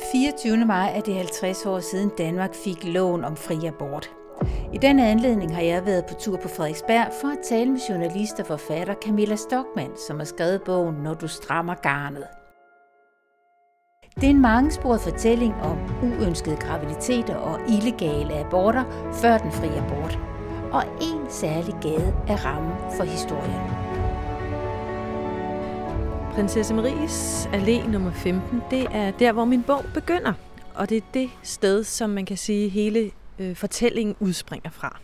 24. maj er det 50 år siden Danmark fik loven om fri abort. I den anledning har jeg været på tur på Frederiksberg for at tale med journalist og forfatter Camilla Stockmann, som har skrevet bogen Når du strammer garnet. Det er en mangesporet fortælling om uønskede graviditeter og illegale aborter før den frie abort. Og en særlig gade er rammen for historien. Prinsesse Maries Allé nummer 15, det er der, hvor min bog begynder. Og det er det sted, som man kan sige, hele øh, fortællingen udspringer fra.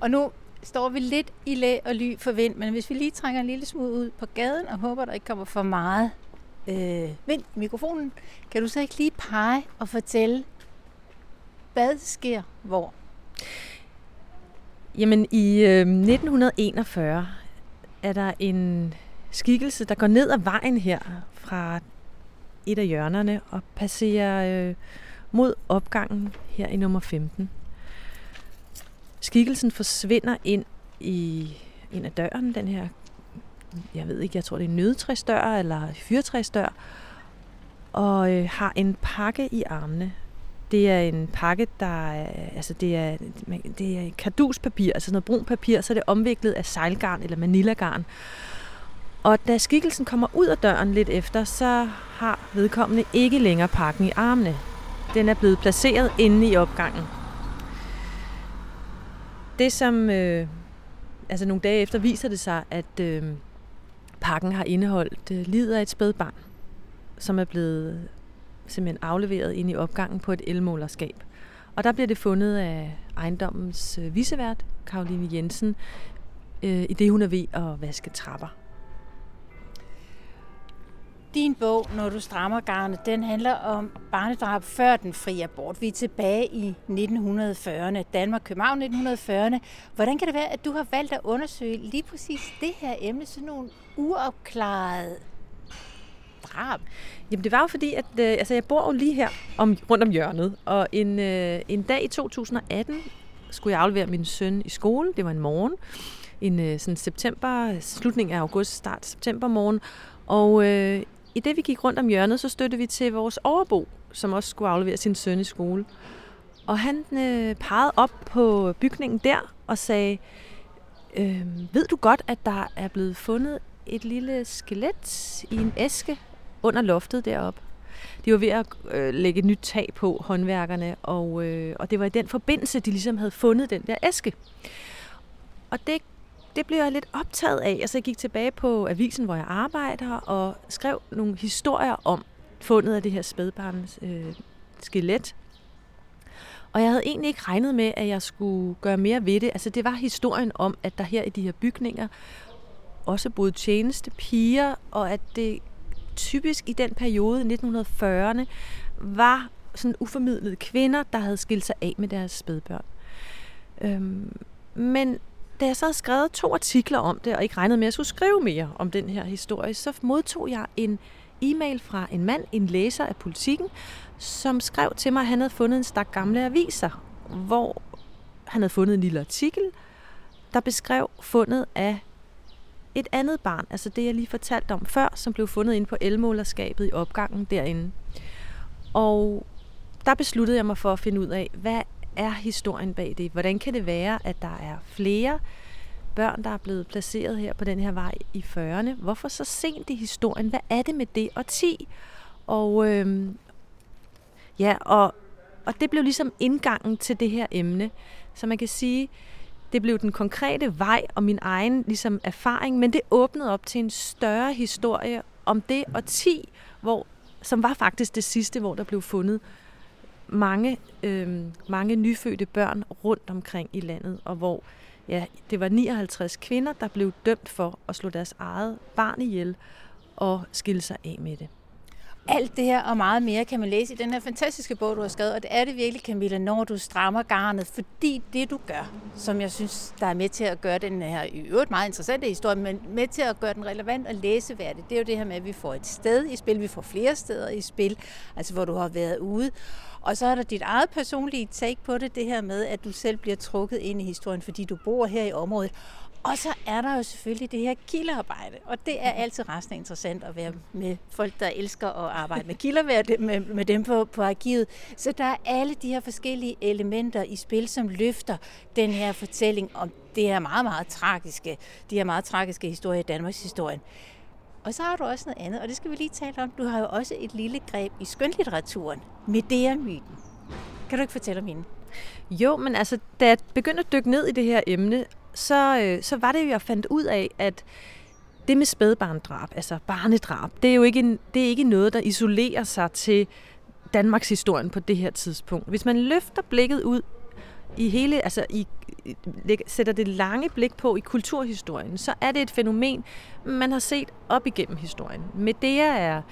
Og nu står vi lidt i læ og ly for vind, men hvis vi lige trænger en lille smule ud på gaden og håber, der ikke kommer for meget øh, vind i mikrofonen, kan du så ikke lige pege og fortælle, hvad sker hvor? Jamen i øh, 1941 er der en skikkelse, der går ned ad vejen her fra et af hjørnerne og passerer øh, mod opgangen her i nummer 15. Skikkelsen forsvinder ind i ind ad døren, den her, jeg ved ikke, jeg tror det er en nødtræsdør eller fyrtræsdør, og øh, har en pakke i armene. Det er en pakke, der er, altså det er, det er karduspapir, altså noget brun papir, så er det omviklet af sejlgarn eller manilagarn. Og da skikkelsen kommer ud af døren lidt efter, så har vedkommende ikke længere pakken i armene. Den er blevet placeret inde i opgangen. Det som, øh, altså nogle dage efter, viser det sig, at øh, pakken har indeholdt øh, lider af et spædbarn, som er blevet simpelthen afleveret ind i opgangen på et elmålerskab. Og der bliver det fundet af ejendommens øh, visevært, Karoline Jensen, øh, i det hun er ved at vaske trapper. Din bog, Når du strammer garnet, den handler om barnedrab før den frie abort. Vi er tilbage i 1940'erne, Danmark, København 1940'erne. Hvordan kan det være, at du har valgt at undersøge lige præcis det her emne, sådan nogle uopklarede drab? Jamen det var jo fordi, at øh, altså, jeg bor jo lige her om, rundt om hjørnet, og en, øh, en dag i 2018 skulle jeg aflevere min søn i skole. Det var en morgen, en øh, sådan september, slutning af august, start september morgen, og øh, i det vi gik rundt om hjørnet, så støttede vi til vores overbo, som også skulle aflevere sin søn i skole. Og han øh, pegede op på bygningen der og sagde, øh, ved du godt, at der er blevet fundet et lille skelet i en æske under loftet deroppe? De var ved at øh, lægge et nyt tag på, håndværkerne, og, øh, og det var i den forbindelse, de ligesom havde fundet den der æske. Og det det blev jeg lidt optaget af. og jeg gik tilbage på avisen, hvor jeg arbejder, og skrev nogle historier om fundet af det her spædbarns øh, skelet. Og jeg havde egentlig ikke regnet med, at jeg skulle gøre mere ved det. Altså det var historien om, at der her i de her bygninger også boede tjeneste piger, og at det typisk i den periode, 1940'erne, var sådan uformidlede kvinder, der havde skilt sig af med deres spædbørn. Øhm, men da jeg så havde skrevet to artikler om det, og ikke regnede med, at jeg skulle skrive mere om den her historie, så modtog jeg en e-mail fra en mand, en læser af politikken, som skrev til mig, at han havde fundet en stak gamle aviser, hvor han havde fundet en lille artikel, der beskrev fundet af et andet barn, altså det, jeg lige fortalte om før, som blev fundet inde på elmålerskabet i opgangen derinde. Og der besluttede jeg mig for at finde ud af, hvad er historien bag det? Hvordan kan det være, at der er flere børn, der er blevet placeret her på den her vej i 40'erne? Hvorfor så sent i historien? Hvad er det med det og 10? Og øhm, ja, og, og det blev ligesom indgangen til det her emne. Så man kan sige, det blev den konkrete vej og min egen ligesom, erfaring, men det åbnede op til en større historie om det og 10, hvor, som var faktisk det sidste, hvor der blev fundet mange, øh, mange nyfødte børn rundt omkring i landet, og hvor ja, det var 59 kvinder, der blev dømt for at slå deres eget barn ihjel og skille sig af med det. Alt det her og meget mere kan man læse i den her fantastiske bog, du har skrevet, og det er det virkelig, Camilla, når du strammer garnet, fordi det du gør, som jeg synes, der er med til at gøre den her i øvrigt meget interessante historie, men med til at gøre den relevant og læseværdig, det er jo det her med, at vi får et sted i spil, vi får flere steder i spil, altså hvor du har været ude, og så er der dit eget personlige take på det, det her med, at du selv bliver trukket ind i historien, fordi du bor her i området. Og så er der jo selvfølgelig det her kildearbejde, og det er altid resten interessant at være med folk, der elsker at arbejde med kilder, med, med dem på, på arkivet. Så der er alle de her forskellige elementer i spil, som løfter den her fortælling om det her meget, meget tragiske, de her meget tragiske historier i Danmarks historie. Og så har du også noget andet, og det skal vi lige tale om. Du har jo også et lille greb i skønlitteraturen, Medea-myten. Kan du ikke fortælle om hende? Jo, men altså, da jeg begyndte at dykke ned i det her emne, så, øh, så var det jo, jeg fandt ud af, at det med spædbarndrab, altså barnedrab, det er jo ikke, en, det er ikke noget, der isolerer sig til Danmarks historien på det her tidspunkt. Hvis man løfter blikket ud i hele, altså i, sætter det lange blik på i kulturhistorien, så er det et fænomen, man har set op igennem historien. Medea er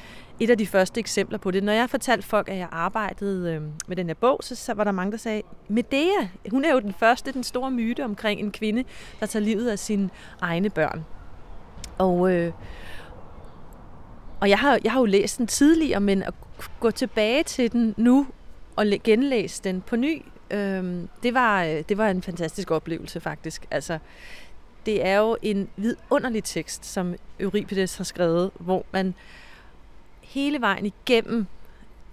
et af de første eksempler på det. Når jeg fortalte folk, at jeg arbejdede øh, med den her bog, så, så var der mange, der sagde, Medea, hun er jo den første, den store myte omkring en kvinde, der tager livet af sine egne børn. Og, øh, og jeg, har, jeg har jo læst den tidligere, men at gå tilbage til den nu og genlæse den på ny, øh, det, var, øh, det var en fantastisk oplevelse faktisk. Altså, det er jo en vidunderlig tekst, som Euripides har skrevet, hvor man hele vejen igennem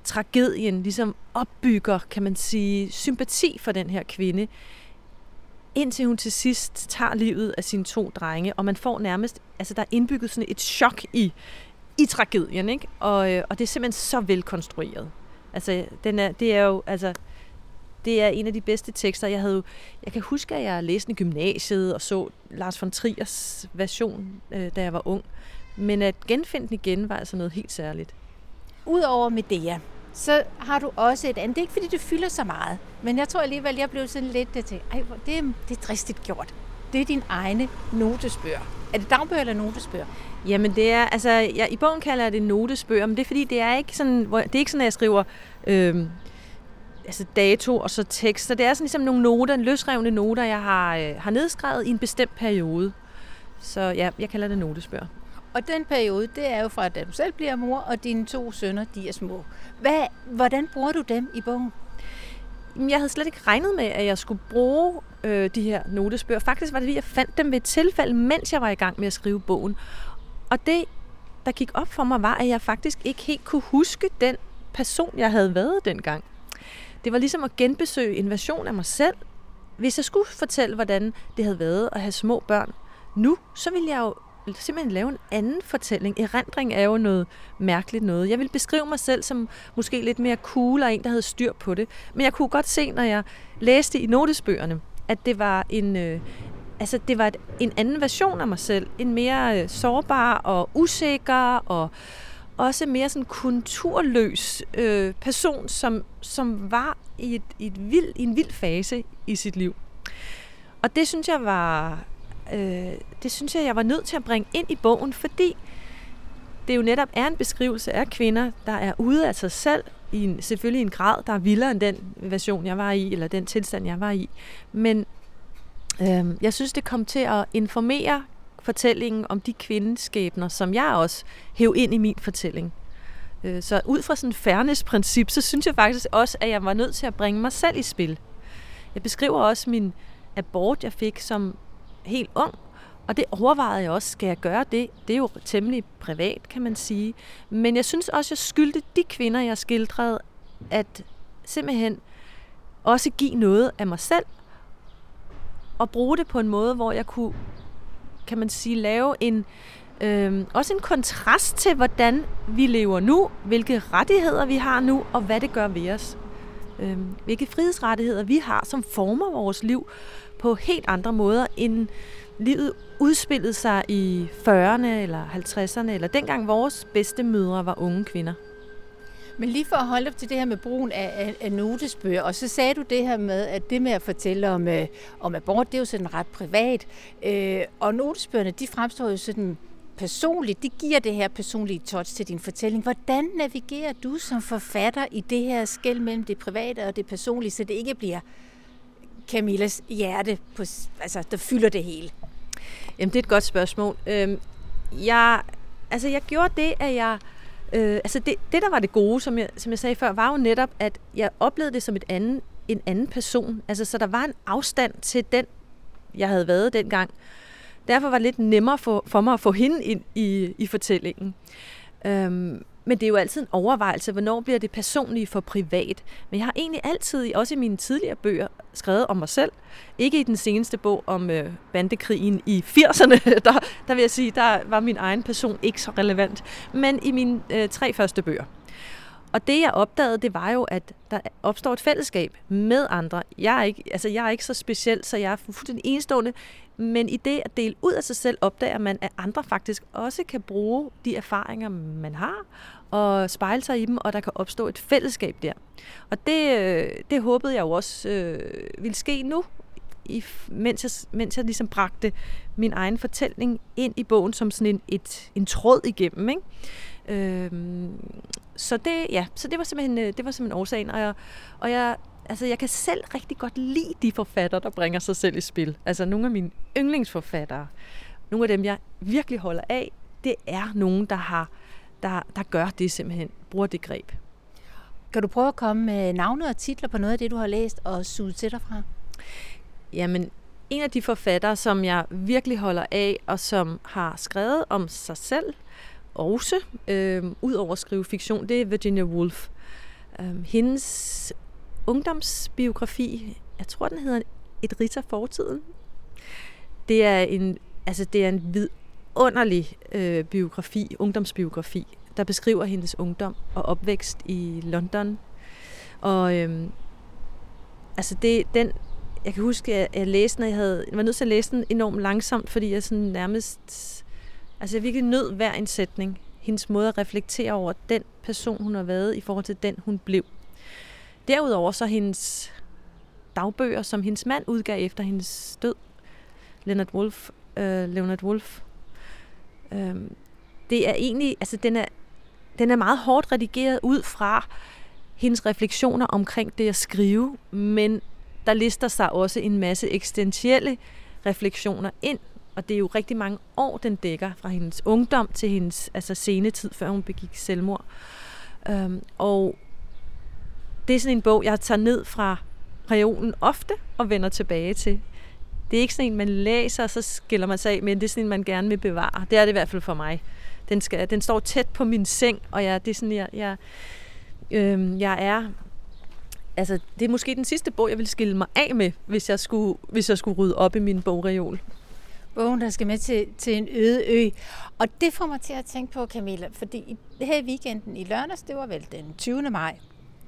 tragedien ligesom opbygger, kan man sige, sympati for den her kvinde, indtil hun til sidst tager livet af sine to drenge, og man får nærmest, altså der er indbygget sådan et chok i, i tragedien, ikke? Og, øh, og det er simpelthen så velkonstrueret. Altså, den er, det er jo, altså, det er en af de bedste tekster. Jeg havde jeg kan huske, at jeg læste i gymnasiet og så Lars von Triers version, øh, da jeg var ung. Men at genfinde den igen var altså noget helt særligt. Udover Medea, så har du også et andet. Det er ikke, fordi det fylder så meget, men jeg tror alligevel, jeg blev sådan lidt til, ej, det er, det er dristigt gjort. Det er din egne notesbøger. Er det dagbøger eller notesbøger? Jamen det er, altså jeg, i bogen kalder jeg det notesbøger, men det er fordi, det er ikke sådan, hvor, det er ikke sådan, at jeg skriver øh, altså dato og så tekster. Det er sådan ligesom nogle noter, løsrevne noter, jeg har, øh, har nedskrevet i en bestemt periode. Så ja, jeg kalder det notesbøger. Og den periode, det er jo fra, da du selv bliver mor, og dine to sønner, de er små. Hvad, hvordan bruger du dem i bogen? Jeg havde slet ikke regnet med, at jeg skulle bruge øh, de her notesbøger. Faktisk var det, fordi jeg fandt dem ved et tilfælde, mens jeg var i gang med at skrive bogen. Og det, der gik op for mig, var, at jeg faktisk ikke helt kunne huske den person, jeg havde været dengang. Det var ligesom at genbesøge en version af mig selv. Hvis jeg skulle fortælle, hvordan det havde været at have små børn nu, så ville jeg jo simpelthen lave en anden fortælling. Erindring er jo noget mærkeligt noget. Jeg vil beskrive mig selv som måske lidt mere cool og en, der havde styr på det. Men jeg kunne godt se, når jeg læste i notesbøgerne, at det var en, øh, altså det var et, en anden version af mig selv. En mere øh, sårbar og usikker og også mere sådan konturløs øh, person, som, som var i, et, i, et vild, i en vild fase i sit liv. Og det synes jeg var øh, det synes jeg, jeg var nødt til at bringe ind i bogen, fordi det jo netop er en beskrivelse af kvinder, der er ude af sig selv, i en, selvfølgelig en grad, der er vildere end den version, jeg var i, eller den tilstand, jeg var i. Men øh, jeg synes, det kom til at informere fortællingen om de kvindeskæbner, som jeg også hæv ind i min fortælling. Øh, så ud fra sådan et fairness-princip, så synes jeg faktisk også, at jeg var nødt til at bringe mig selv i spil. Jeg beskriver også min abort, jeg fik som helt ung, og det overvejede jeg også, skal jeg gøre det? Det er jo temmelig privat, kan man sige. Men jeg synes også, jeg skyldte de kvinder, jeg skildrede, at simpelthen også give noget af mig selv, og bruge det på en måde, hvor jeg kunne, kan man sige, lave en, øh, også en kontrast til, hvordan vi lever nu, hvilke rettigheder vi har nu, og hvad det gør ved os. Øh, hvilke frihedsrettigheder vi har, som former vores liv, på helt andre måder, end livet udspillede sig i 40'erne eller 50'erne, eller dengang vores bedste mødre var unge kvinder. Men lige for at holde op til det her med brugen af, af, af notesbøger, og så sagde du det her med, at det med at fortælle om, øh, om abort, det er jo sådan ret privat. Øh, og notesbøgerne, de fremstår jo sådan personligt, de giver det her personlige touch til din fortælling. Hvordan navigerer du som forfatter i det her skæld mellem det private og det personlige, så det ikke bliver Camillas hjerte, på, altså, der fylder det hele? Jamen, det er et godt spørgsmål. Øhm, jeg, altså, jeg gjorde det, at jeg... Øh, altså det, det, der var det gode, som jeg, som jeg sagde før, var jo netop, at jeg oplevede det som et anden, en anden person. Altså, så der var en afstand til den, jeg havde været dengang. derfor var det lidt nemmere for, for mig at få hende ind i, i fortællingen. Øhm, men det er jo altid en overvejelse, hvornår bliver det personlige for privat. Men jeg har egentlig altid, også i mine tidligere bøger, skrevet om mig selv. Ikke i den seneste bog om øh, bandekrigen i 80'erne, der, der vil jeg sige, der var min egen person ikke så relevant. Men i mine øh, tre første bøger. Og det jeg opdagede, det var jo, at der opstår et fællesskab med andre. Jeg er ikke, altså jeg er ikke så speciel, så jeg er fuldstændig enestående. Men i det at dele ud af sig selv, opdager man, at andre faktisk også kan bruge de erfaringer, man har, og spejle sig i dem, og der kan opstå et fællesskab der. Og det, øh, det håbede jeg jo også øh, ville ske nu, i, mens, jeg, mens jeg ligesom bragte min egen fortælling ind i bogen som sådan en, et, en tråd igennem. Ikke? Øhm, så det, ja, så det var simpelthen, øh, det var simpelthen årsagen, og jeg, og jeg altså jeg kan selv rigtig godt lide de forfattere, der bringer sig selv i spil. Altså nogle af mine yndlingsforfattere, nogle af dem, jeg virkelig holder af, det er nogen, der har der, der gør det simpelthen, bruger det greb. Kan du prøve at komme med navne og titler på noget af det, du har læst og suget til dig fra? Jamen, en af de forfattere, som jeg virkelig holder af, og som har skrevet om sig selv, også, øh, ud over at skrive fiktion, det er Virginia Woolf. Øh, hendes ungdomsbiografi, jeg tror, den hedder Et ritter Fortiden. Det er en, altså, det er en vidunderlig øh, biografi, ungdomsbiografi, der beskriver hendes ungdom og opvækst i London. Og øh, altså det, den, jeg kan huske, at jeg læste, når jeg, havde, jeg var nødt til at læse den enormt langsomt, fordi jeg sådan nærmest, altså jeg virkelig nød hver en sætning. Hendes måde at reflektere over den person, hun har været, i forhold til den, hun blev. Derudover så hendes dagbøger, som hendes mand udgav efter hendes død, Leonard Wolf, øh, Leonard Wolf. Øh, det er egentlig, altså den er, den er meget hårdt redigeret ud fra hendes refleksioner omkring det at skrive, men der lister sig også en masse eksistentielle refleksioner ind, og det er jo rigtig mange år, den dækker, fra hendes ungdom til hendes altså senetid, før hun begik selvmord. Øhm, og det er sådan en bog, jeg tager ned fra reolen ofte og vender tilbage til. Det er ikke sådan en, man læser, og så skiller man sig af, men det er sådan en, man gerne vil bevare. Det er det i hvert fald for mig. Den, skal, den står tæt på min seng, og jeg, det er sådan, jeg, jeg, øh, jeg er... Altså, det er måske den sidste bog, jeg vil skille mig af med, hvis jeg skulle, hvis jeg skulle rydde op i min bogreol. Bogen, der skal med til, til en øde ø. Og det får mig til at tænke på, Camilla, fordi her i weekenden i lørdags, det var vel den 20. maj,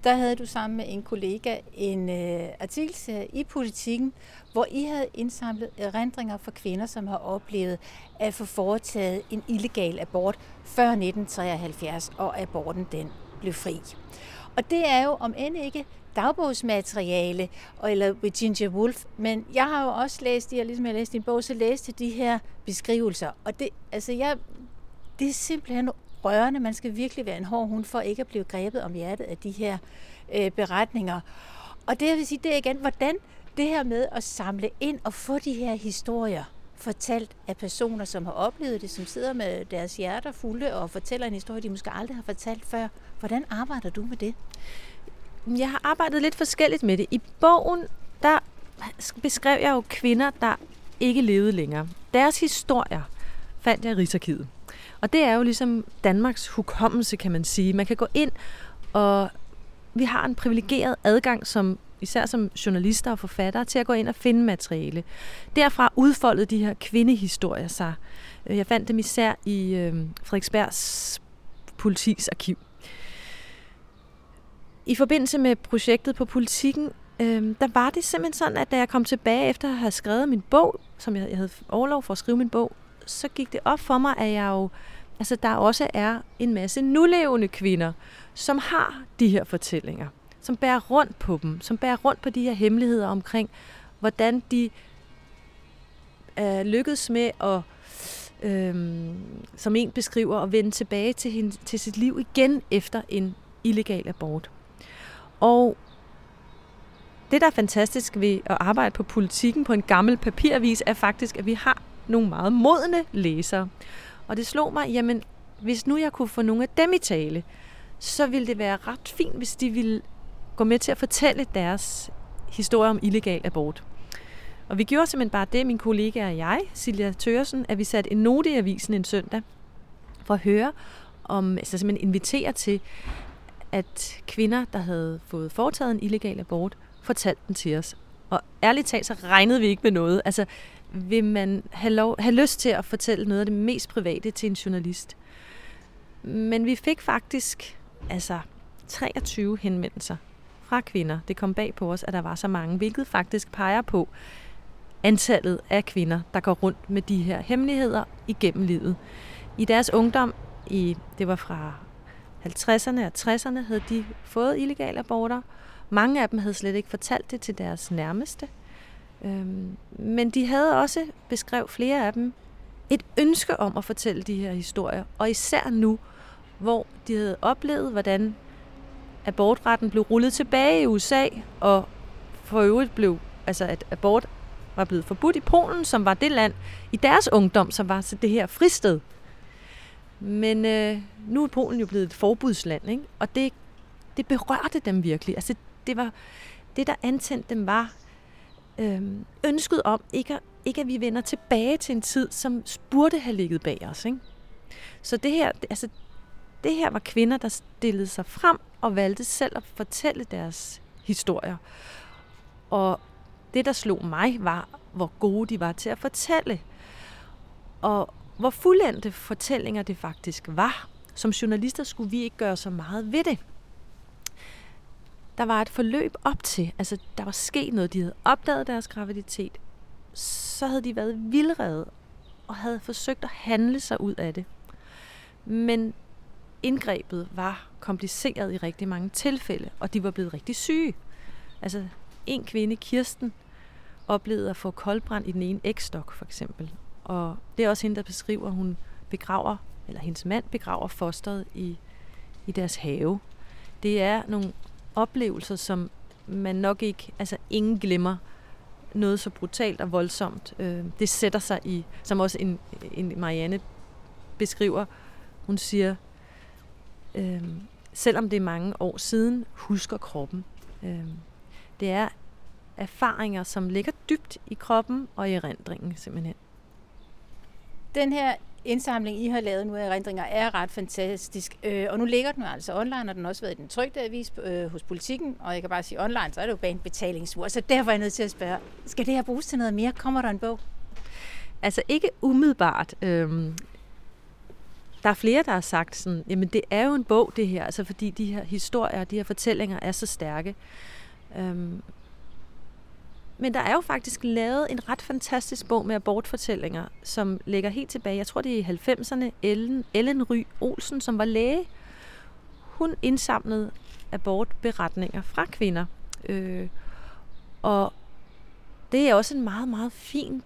der havde du sammen med en kollega en øh, artikelserie i Politiken, hvor I havde indsamlet erindringer for kvinder, som har oplevet at få foretaget en illegal abort før 1973, og aborten den blev fri. Og det er jo om end ikke dagbogsmateriale eller Virginia Woolf, men jeg har jo også læst, jeg ligesom jeg læste din bog, så læste de her beskrivelser, og det, altså jeg, det er simpelthen rørende. Man skal virkelig være en hård hund for ikke at blive grebet om hjertet af de her øh, beretninger. Og det jeg vil sige, det er igen, hvordan det her med at samle ind og få de her historier fortalt af personer, som har oplevet det, som sidder med deres hjerter fulde og fortæller en historie, de måske aldrig har fortalt før. Hvordan arbejder du med det? Jeg har arbejdet lidt forskelligt med det. I bogen, der beskrev jeg jo kvinder, der ikke levede længere. Deres historier fandt jeg i Rigsarkivet. Og det er jo ligesom Danmarks hukommelse, kan man sige. Man kan gå ind, og vi har en privilegeret adgang som især som journalister og forfattere, til at gå ind og finde materiale. Derfra udfoldede de her kvindehistorier sig. Øh, jeg fandt dem især i øh, Frederiksbergs politis arkiv. I forbindelse med projektet på politikken, øh, der var det simpelthen sådan, at da jeg kom tilbage efter at have skrevet min bog, som jeg, jeg havde overlov for at skrive min bog, så gik det op for mig, at jeg jo, altså der også er en masse nulevende kvinder, som har de her fortællinger, som bærer rundt på dem, som bærer rundt på de her hemmeligheder omkring, hvordan de er lykkedes med at, øh, som en beskriver, at vende tilbage til, hende, til sit liv igen efter en illegal abort. Og det, der er fantastisk ved at arbejde på politikken på en gammel papiravis, er faktisk, at vi har nogle meget modne læsere. Og det slog mig, jamen, hvis nu jeg kunne få nogle af dem i tale, så ville det være ret fint, hvis de ville gå med til at fortælle deres historie om illegal abort. Og vi gjorde simpelthen bare det, min kollega og jeg, Silja Tørsen, at vi satte en note i avisen en søndag for at høre, om, altså simpelthen invitere til, at kvinder, der havde fået foretaget en illegal abort, fortalte den til os. Og ærligt talt, så regnede vi ikke med noget. Altså, vil man have, lov, have lyst til at fortælle noget af det mest private til en journalist? Men vi fik faktisk altså 23 henvendelser fra kvinder. Det kom bag på os, at der var så mange, hvilket faktisk peger på antallet af kvinder, der går rundt med de her hemmeligheder igennem livet. I deres ungdom, i, det var fra 50'erne og 60'erne, havde de fået illegale aborter. Mange af dem havde slet ikke fortalt det til deres nærmeste. Øhm, men de havde også, beskrev flere af dem, et ønske om at fortælle de her historier. Og især nu, hvor de havde oplevet, hvordan abortretten blev rullet tilbage i USA, og for øvrigt blev, altså at abort var blevet forbudt i Polen, som var det land i deres ungdom, som var det her fristed. Men øh, nu er Polen jo blevet et forbudsland, ikke? og det, det berørte dem virkelig. Altså, det, var, det, der antændte dem, var øh, ønsket om, ikke at, ikke at vi vender tilbage til en tid, som burde have ligget bag os. Ikke? Så det her, altså, det her var kvinder, der stillede sig frem og valgte selv at fortælle deres historier. Og det, der slog mig, var, hvor gode de var til at fortælle. Og hvor fuldendte fortællinger det faktisk var. Som journalister skulle vi ikke gøre så meget ved det. Der var et forløb op til, altså der var sket noget, de havde opdaget deres graviditet, så havde de været vildrede og havde forsøgt at handle sig ud af det. Men indgrebet var kompliceret i rigtig mange tilfælde, og de var blevet rigtig syge. Altså en kvinde, Kirsten, oplevede at få koldbrand i den ene ægstok, for eksempel. Og det er også hende, der beskriver, at hun begraver, eller hendes mand begraver fosteret i, i deres have. Det er nogle oplevelser, som man nok ikke, altså ingen glemmer noget så brutalt og voldsomt. Øh, det sætter sig i, som også en, en Marianne beskriver, hun siger, øh, selvom det er mange år siden, husker kroppen. Øh, det er erfaringer, som ligger dybt i kroppen og i erindringen simpelthen. Den her indsamling, I har lavet nu af erindringer, er ret fantastisk. Øh, og nu ligger den altså online, og den har også været i den trygte avis øh, hos politikken. Og jeg kan bare sige, online, så er det jo bare en betalingsur. Så derfor er jeg nødt til at spørge, skal det her bruges til noget mere? Kommer der en bog? Altså ikke umiddelbart. Øhm, der er flere, der har sagt sådan, jamen det er jo en bog det her, altså fordi de her historier, de her fortællinger er så stærke. Øhm, men der er jo faktisk lavet en ret fantastisk bog med abortfortællinger, som ligger helt tilbage, jeg tror det er i 90'erne, Ellen, Ellen Ry Olsen, som var læge. Hun indsamlede abortberetninger fra kvinder. Øh, og det er også en meget, meget fin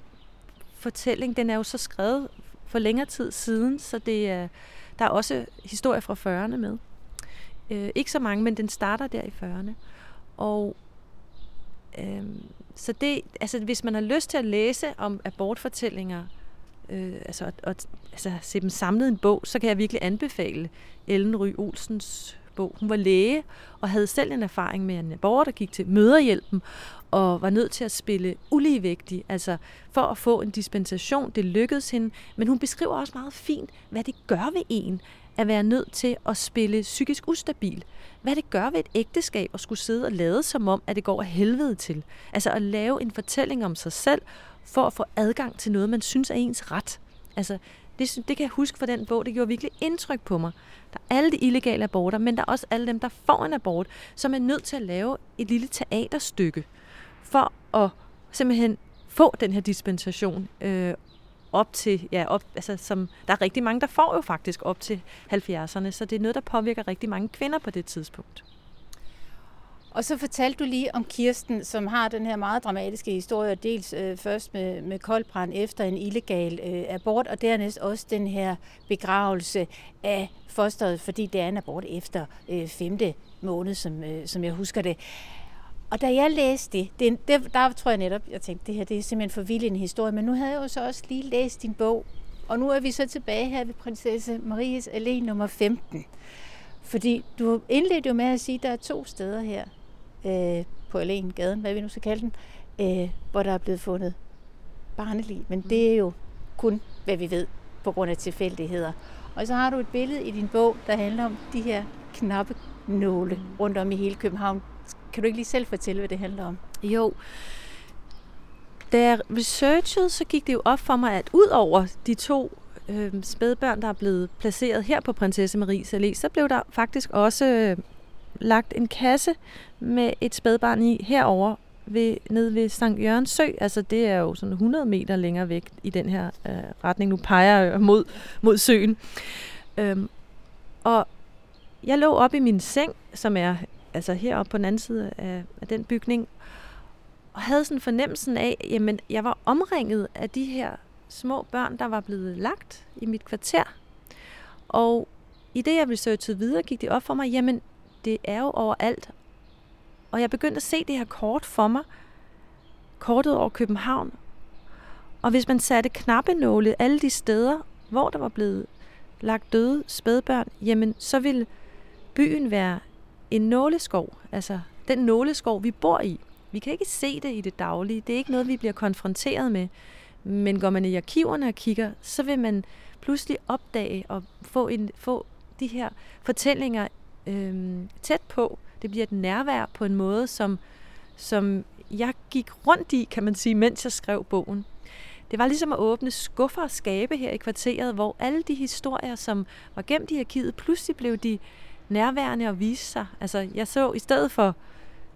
fortælling. Den er jo så skrevet for længere tid siden, så det er, der er også historier fra 40'erne med. Øh, ikke så mange, men den starter der i 40'erne. Og øh, så det, altså, hvis man har lyst til at læse om abortfortællinger, øh, altså, og, altså se dem samlet i en bog, så kan jeg virkelig anbefale Ellen Ry Olsens bog. Hun var læge og havde selv en erfaring med en borger, der gik til møderhjælpen og var nødt til at spille uligevægtig, altså for at få en dispensation. Det lykkedes hende, men hun beskriver også meget fint, hvad det gør ved en at være nødt til at spille psykisk ustabil. Hvad det gør ved et ægteskab at skulle sidde og lade som om, at det går af helvede til. Altså at lave en fortælling om sig selv, for at få adgang til noget, man synes er ens ret. Altså, det, det kan jeg huske fra den bog, det gjorde virkelig indtryk på mig. Der er alle de illegale aborter, men der er også alle dem, der får en abort, som er nødt til at lave et lille teaterstykke, for at simpelthen få den her dispensation øh, op til, ja, op, altså som, der er rigtig mange, der får jo faktisk op til 70'erne, så det er noget, der påvirker rigtig mange kvinder på det tidspunkt. Og så fortalte du lige om Kirsten, som har den her meget dramatiske historie, dels øh, først med, med koldbrand efter en illegal øh, abort, og dernæst også den her begravelse af fosteret, fordi det er en abort efter øh, femte måned, som, øh, som jeg husker det. Og da jeg læste det, det, det, der tror jeg netop, jeg tænkte, det her det er simpelthen for vild en historie, men nu havde jeg jo så også lige læst din bog, og nu er vi så tilbage her ved prinsesse Maries Allé nummer 15. Fordi du indledte jo med at sige, at der er to steder her øh, på Alén, gaden, hvad vi nu skal kalde den, øh, hvor der er blevet fundet barnelig. Men det er jo kun, hvad vi ved, på grund af tilfældigheder. Og så har du et billede i din bog, der handler om de her knappe nåle rundt om i hele København. Kan du ikke lige selv fortælle, hvad det handler om? Jo. Da jeg researchede, så gik det jo op for mig, at ud over de to øh, spædbørn, der er blevet placeret her på Prinsesse Maries Allé, så blev der faktisk også øh, lagt en kasse med et spædbarn i herover ved, nede ved Sankt Jørgens Sø. Altså det er jo sådan 100 meter længere væk i den her øh, retning. Nu peger jeg mod, mod søen. Øhm, og jeg lå op i min seng, som er altså heroppe på den anden side af, af den bygning, og havde sådan fornemmelsen af, jamen jeg var omringet af de her små børn, der var blevet lagt i mit kvarter. Og i det, jeg researchede videre, gik det op for mig, jamen det er jo overalt. Og jeg begyndte at se det her kort for mig, kortet over København. Og hvis man satte knappenåle alle de steder, hvor der var blevet lagt døde spædbørn, jamen så ville byen være en nåleskov. Altså den nåleskov, vi bor i. Vi kan ikke se det i det daglige. Det er ikke noget, vi bliver konfronteret med. Men går man i arkiverne og kigger, så vil man pludselig opdage og få, en, få de her fortællinger øhm, tæt på. Det bliver et nærvær på en måde, som, som jeg gik rundt i, kan man sige, mens jeg skrev bogen. Det var ligesom at åbne skuffer og skabe her i kvarteret, hvor alle de historier, som var gemt i arkivet, pludselig blev de nærværende og viste sig. Altså, jeg så i stedet for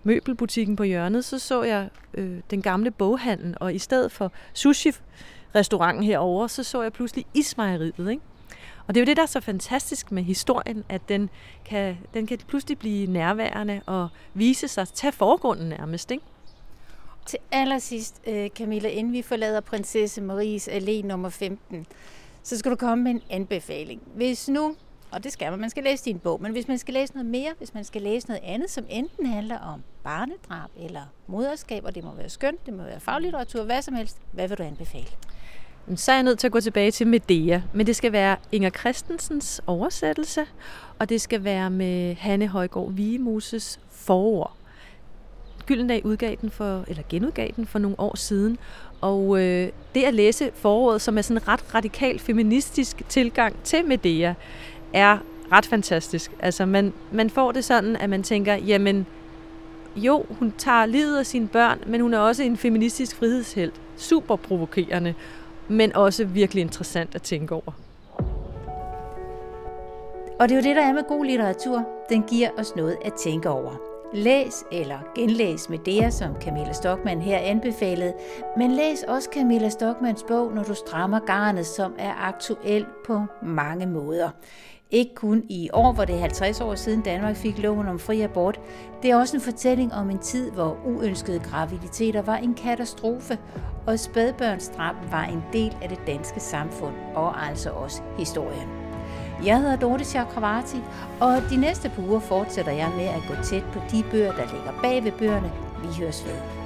møbelbutikken på hjørnet, så så jeg øh, den gamle boghandel, og i stedet for sushi-restauranten herover, så så jeg pludselig ismejeriet, ikke? Og det er jo det, der er så fantastisk med historien, at den kan, den kan pludselig blive nærværende og vise sig, tage forgrunden nærmest, ikke? Til allersidst, øh, Camilla, inden vi forlader Prinsesse Maries Allé nummer 15, så skal du komme med en anbefaling. Hvis nu og det skal man. Man skal læse din bog. Men hvis man skal læse noget mere, hvis man skal læse noget andet, som enten handler om barnedrab eller moderskab, og det må være skønt, det må være faglitteratur, hvad som helst, hvad vil du anbefale? Så er jeg nødt til at gå tilbage til Medea, men det skal være Inger Christensens oversættelse, og det skal være med Hanne Højgaard Vigemuses forord. Gyldendal udgav den for, eller genudgav den for nogle år siden, og øh, det at læse foråret, som er sådan en ret radikal feministisk tilgang til Medea, er ret fantastisk. Altså, man, man får det sådan, at man tænker, jamen, jo, hun tager livet af sine børn, men hun er også en feministisk frihedshelt. Super provokerende, men også virkelig interessant at tænke over. Og det er jo det, der er med god litteratur. Den giver os noget at tænke over. Læs eller genlæs med det, som Camilla Stockmann her anbefalede, men læs også Camilla Stockmanns bog, når du strammer garnet, som er aktuel på mange måder. Ikke kun i år, hvor det er 50 år siden Danmark fik loven om fri abort. Det er også en fortælling om en tid, hvor uønskede graviditeter var en katastrofe, og spædbørnsdrab var en del af det danske samfund, og altså også historien. Jeg hedder Dorte Chakravarti, og de næste par uger fortsætter jeg med at gå tæt på de bøger, der ligger bag ved bøgerne. Vi høres ved.